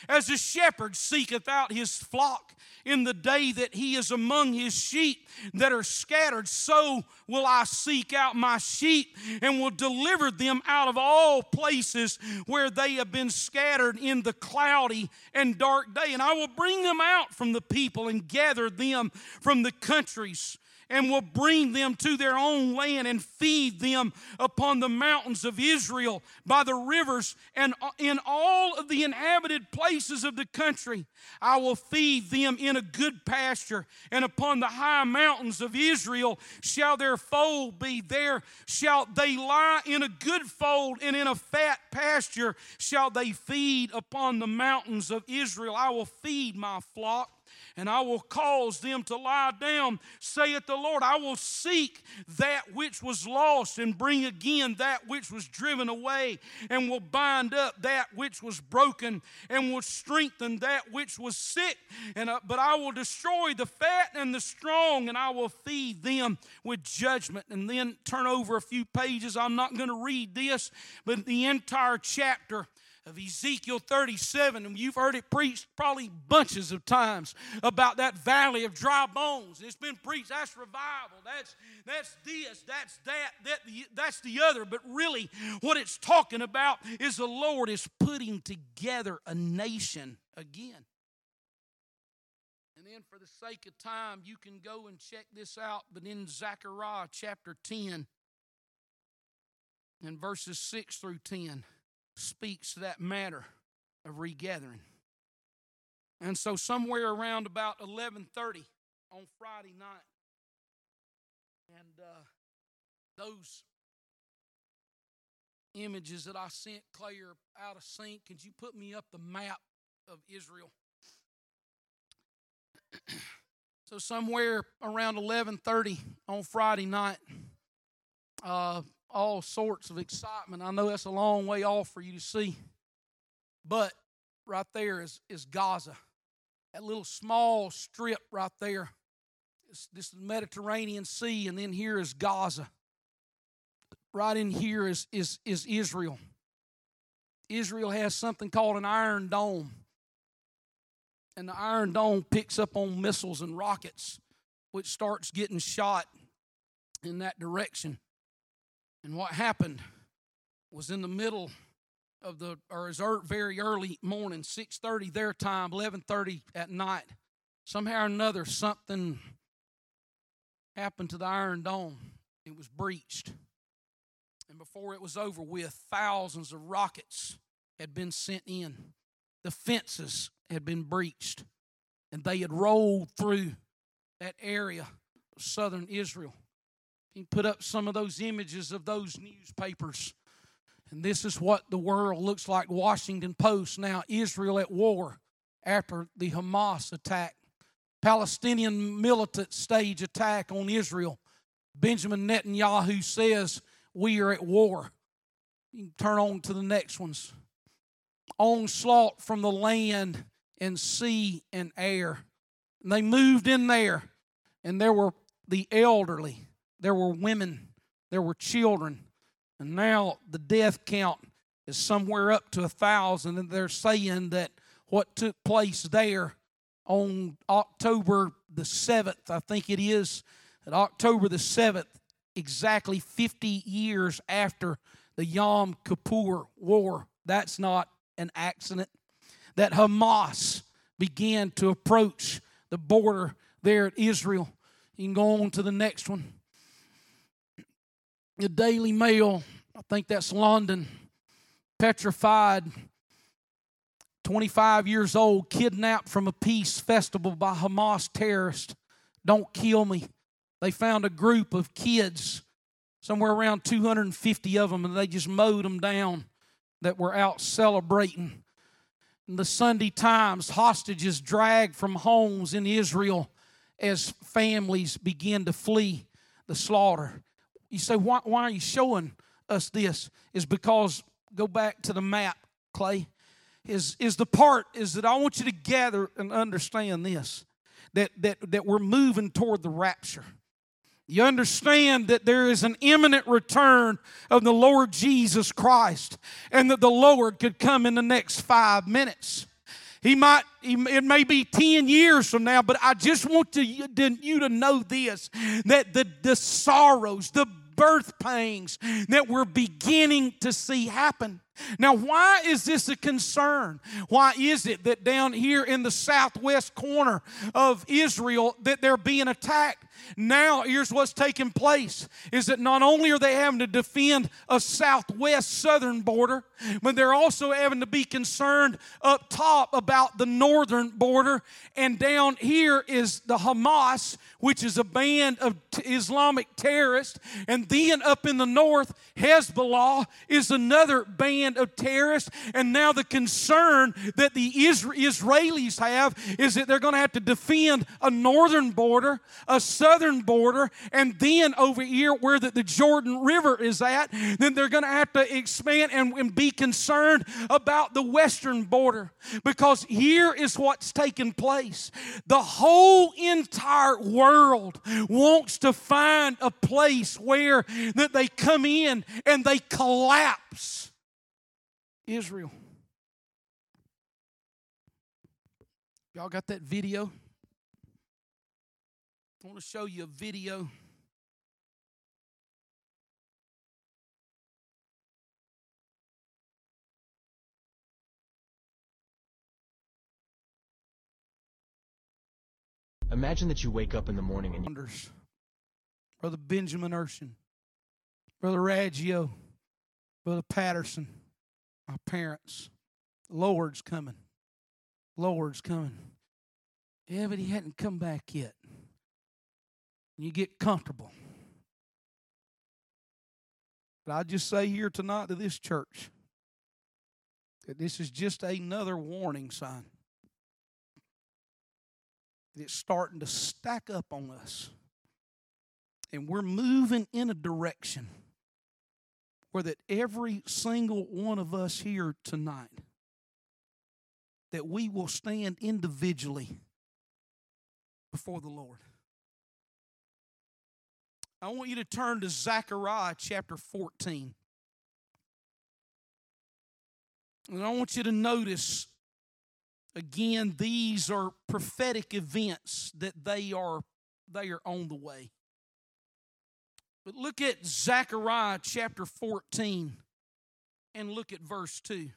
As a shepherd seeketh out his flock in the day that he is among his sheep that are scattered, so will I seek out my sheep and will deliver them out of all places where they have been scattered in the cloudy and dark day. And I will bring them out from the people and gather them from the countries and will bring them to their own land and feed them upon the mountains of Israel, by the rivers, and in all of the inhabited places of the country. I will feed them in a good pasture, and upon the high mountains of Israel shall their fold be. There shall they lie in a good fold, and in a fat pasture shall they feed upon the mountains of Israel. I will feed my flock and I will cause them to lie down, saith the Lord. I will seek that which was lost and bring again that which was driven away, and will bind up that which was broken, and will strengthen that which was sick. And uh, but I will destroy the fat and the strong, and I will feed them with judgment. And then turn over a few pages. I'm not going to read this, but the entire chapter of Ezekiel 37, and you've heard it preached probably bunches of times about that valley of dry bones. It's been preached. That's revival. That's that's this. That's that. That that's the other. But really, what it's talking about is the Lord is putting together a nation again. And then, for the sake of time, you can go and check this out. But in Zechariah chapter 10, and verses 6 through 10 speaks to that matter of regathering. And so somewhere around about 11:30 on Friday night and uh, those images that I sent Claire out of sync, could you put me up the map of Israel? so somewhere around 11:30 on Friday night uh, all sorts of excitement. I know that's a long way off for you to see, but right there is, is Gaza. That little small strip right there. This, this is the Mediterranean Sea, and then here is Gaza. Right in here is, is, is Israel. Israel has something called an iron dome. And the iron dome picks up on missiles and rockets, which starts getting shot in that direction. And what happened was in the middle of the or as er, very early morning, 6:30 their time, 11:30 at night. Somehow or another something happened to the Iron Dome. It was breached. And before it was over with, thousands of rockets had been sent in. The fences had been breached. And they had rolled through that area of southern Israel. You put up some of those images of those newspapers. And this is what the world looks like Washington Post now, Israel at war after the Hamas attack. Palestinian militant stage attack on Israel. Benjamin Netanyahu says, We are at war. You turn on to the next ones. Onslaught from the land and sea and air. And they moved in there, and there were the elderly, there were women, there were children, and now the death count is somewhere up to a thousand, and they're saying that what took place there on October the 7th, I think it is, at October the 7th, exactly 50 years after the Yom Kippur War. That's not an accident. That Hamas began to approach the border there at Israel. You can go on to the next one the Daily Mail, I think that's London, petrified, 25 years old, kidnapped from a peace festival by Hamas terrorists. Don't kill me. They found a group of kids, somewhere around 250 of them, and they just mowed them down that were out celebrating. In the Sunday Times, hostages dragged from homes in Israel as families begin to flee the slaughter. You say, why, why are you showing us this? Is because, go back to the map, Clay, is, is the part is that I want you to gather and understand this that, that, that we're moving toward the rapture. You understand that there is an imminent return of the Lord Jesus Christ, and that the Lord could come in the next five minutes. He might, it may be 10 years from now, but I just want to, you to know this that the, the sorrows, the birth pangs that we're beginning to see happen. Now, why is this a concern? Why is it that down here in the southwest corner of Israel that they're being attacked? Now, here's what's taking place is that not only are they having to defend a southwest southern border, but they're also having to be concerned up top about the northern border. And down here is the Hamas, which is a band of Islamic terrorists. And then up in the north, Hezbollah is another band of terrorists. And now the concern that the Israelis have is that they're going to have to defend a northern border, a southern border, and then over here where the, the Jordan River is at, then they're going to have to expand and, and be concerned about the western border. Because here is what's taking place. The whole entire world wants to find a place where that they come in and they collapse Israel. Y'all got that video? I want to show you a video. Imagine that you wake up in the morning and wonders. Brother Benjamin Urshan, Brother Raggio, Brother Patterson my parents. Lord's coming. Lord's coming. Yeah, but he hadn't come back yet. You get comfortable. But I just say here tonight to this church that this is just another warning sign. It's starting to stack up on us. And we're moving in a direction that every single one of us here tonight that we will stand individually before the Lord. I want you to turn to Zechariah chapter 14. And I want you to notice again these are prophetic events that they are they are on the way. But look at Zechariah chapter 14 and look at verse 2.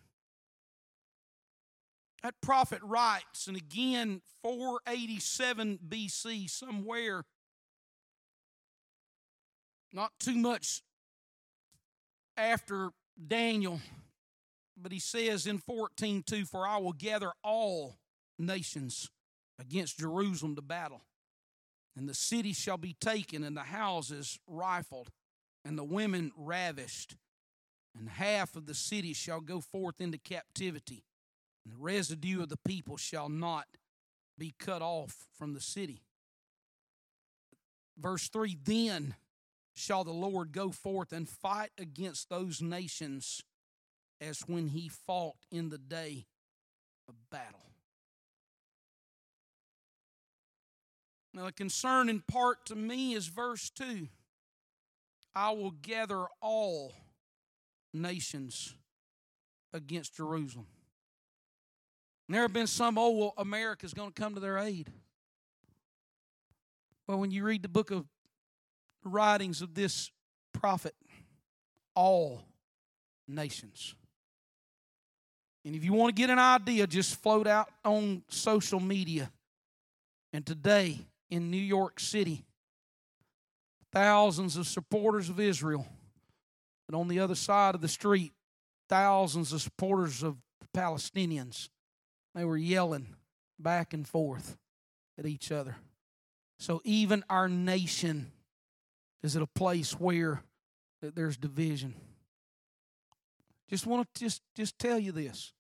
That prophet writes, and again, 487 BC, somewhere, not too much after Daniel, but he says in 14:2, For I will gather all nations against Jerusalem to battle, and the city shall be taken, and the houses rifled, and the women ravished, and half of the city shall go forth into captivity and the residue of the people shall not be cut off from the city. Verse 3 Then shall the Lord go forth and fight against those nations as when he fought in the day of battle. Now, the concern in part to me is verse 2 I will gather all nations against Jerusalem. And there have been some, oh, well, America's going to come to their aid. Well, when you read the book of writings of this prophet, all nations. And if you want to get an idea, just float out on social media. And today in New York City, thousands of supporters of Israel. And on the other side of the street, thousands of supporters of the Palestinians. They were yelling back and forth at each other. So even our nation is at a place where there's division. Just want to just just tell you this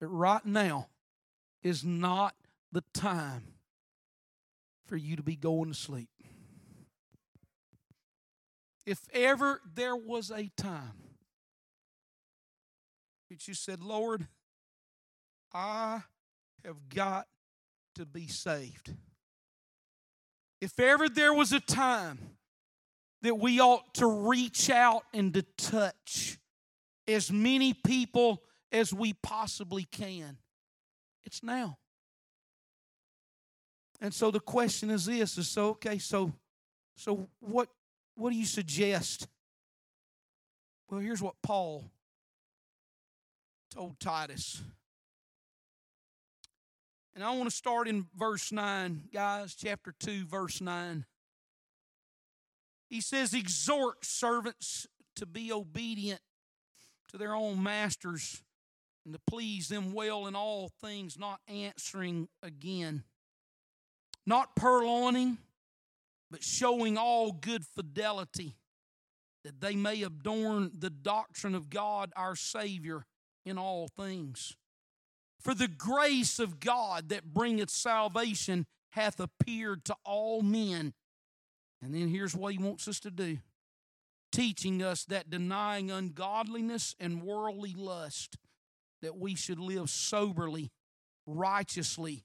that right now is not the time for you to be going to sleep. If ever there was a time that you said, Lord, I have got to be saved. If ever there was a time that we ought to reach out and to touch as many people as we possibly can, it's now. And so the question is this is so okay, so so what what do you suggest? Well, here's what Paul told Titus. And I want to start in verse 9, guys, chapter 2, verse 9. He says, Exhort servants to be obedient to their own masters and to please them well in all things, not answering again, not purloining, but showing all good fidelity, that they may adorn the doctrine of God our Savior in all things. For the grace of God that bringeth salvation hath appeared to all men. And then here's what he wants us to do teaching us that denying ungodliness and worldly lust, that we should live soberly, righteously,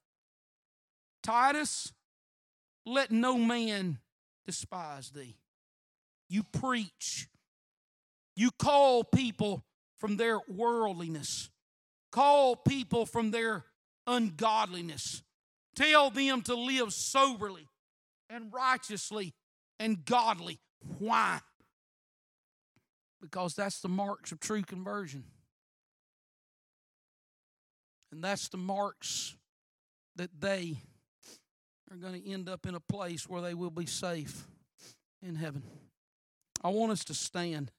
Titus, let no man despise thee. You preach, you call people from their worldliness, call people from their ungodliness. Tell them to live soberly and righteously and godly. Why? Because that's the marks of true conversion. And that's the marks that they are going to end up in a place where they will be safe in heaven. I want us to stand.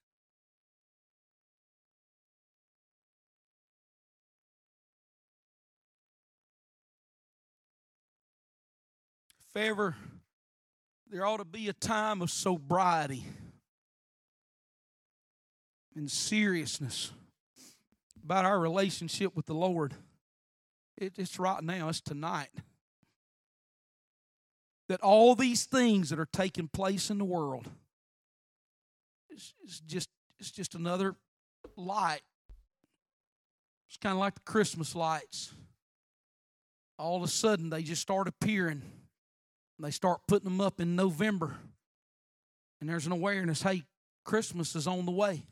If ever there ought to be a time of sobriety and seriousness about our relationship with the Lord, it's right now, it's tonight. That all these things that are taking place in the world is, is just it's just another light. It's kind of like the Christmas lights. All of a sudden they just start appearing they start putting them up in November. And there's an awareness hey, Christmas is on the way.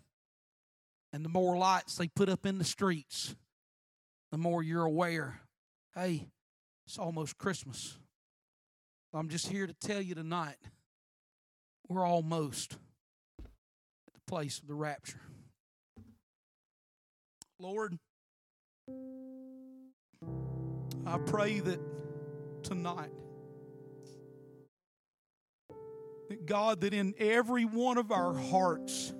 And the more lights they put up in the streets, the more you're aware hey, it's almost Christmas. I'm just here to tell you tonight we're almost at the place of the rapture. Lord, I pray that tonight that God, that in every one of our hearts,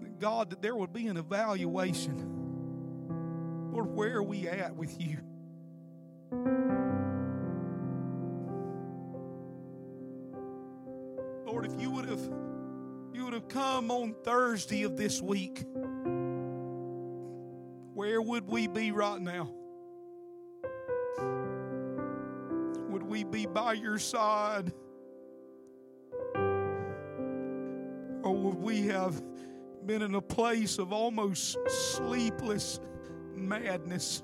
that God, that there would be an evaluation. Lord, where are we at with you? Come on Thursday of this week, where would we be right now? Would we be by your side? Or would we have been in a place of almost sleepless madness?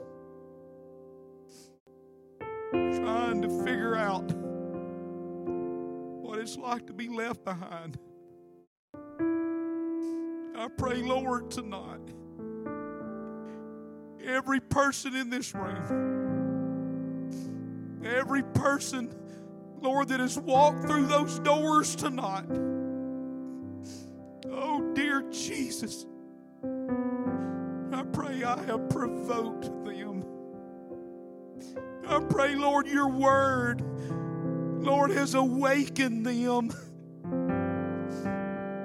Trying to figure out what it's like to be left behind. I pray, Lord, tonight, every person in this room Every person, Lord, that has walked through those doors tonight. Oh, dear Jesus, I pray I have provoked them. I pray, Lord, your word, Lord, has awakened them.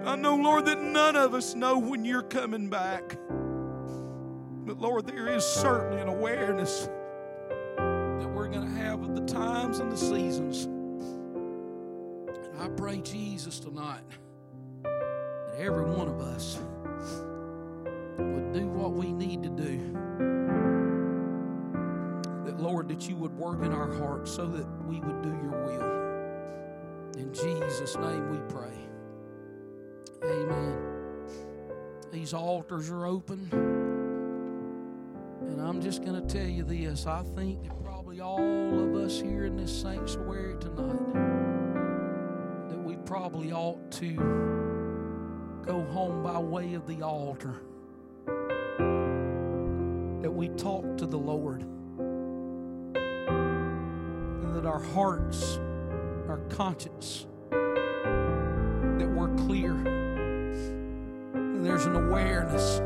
I know, Lord, that none of us know when you're coming back. But, Lord, there is certainly an awareness that we're going to have of the times and the seasons. And I pray, Jesus, tonight that every one of us would do what we need to do. That, Lord, that you would work in our hearts so that we would do your will. In Jesus' name we pray. Amen. These altars are open. And I'm just going to tell you this. I think that probably all of us here in this sanctuary tonight that we probably ought to go home by way of the altar. That we talk to the Lord. And that our hearts, our conscience, that we're clear. There's an awareness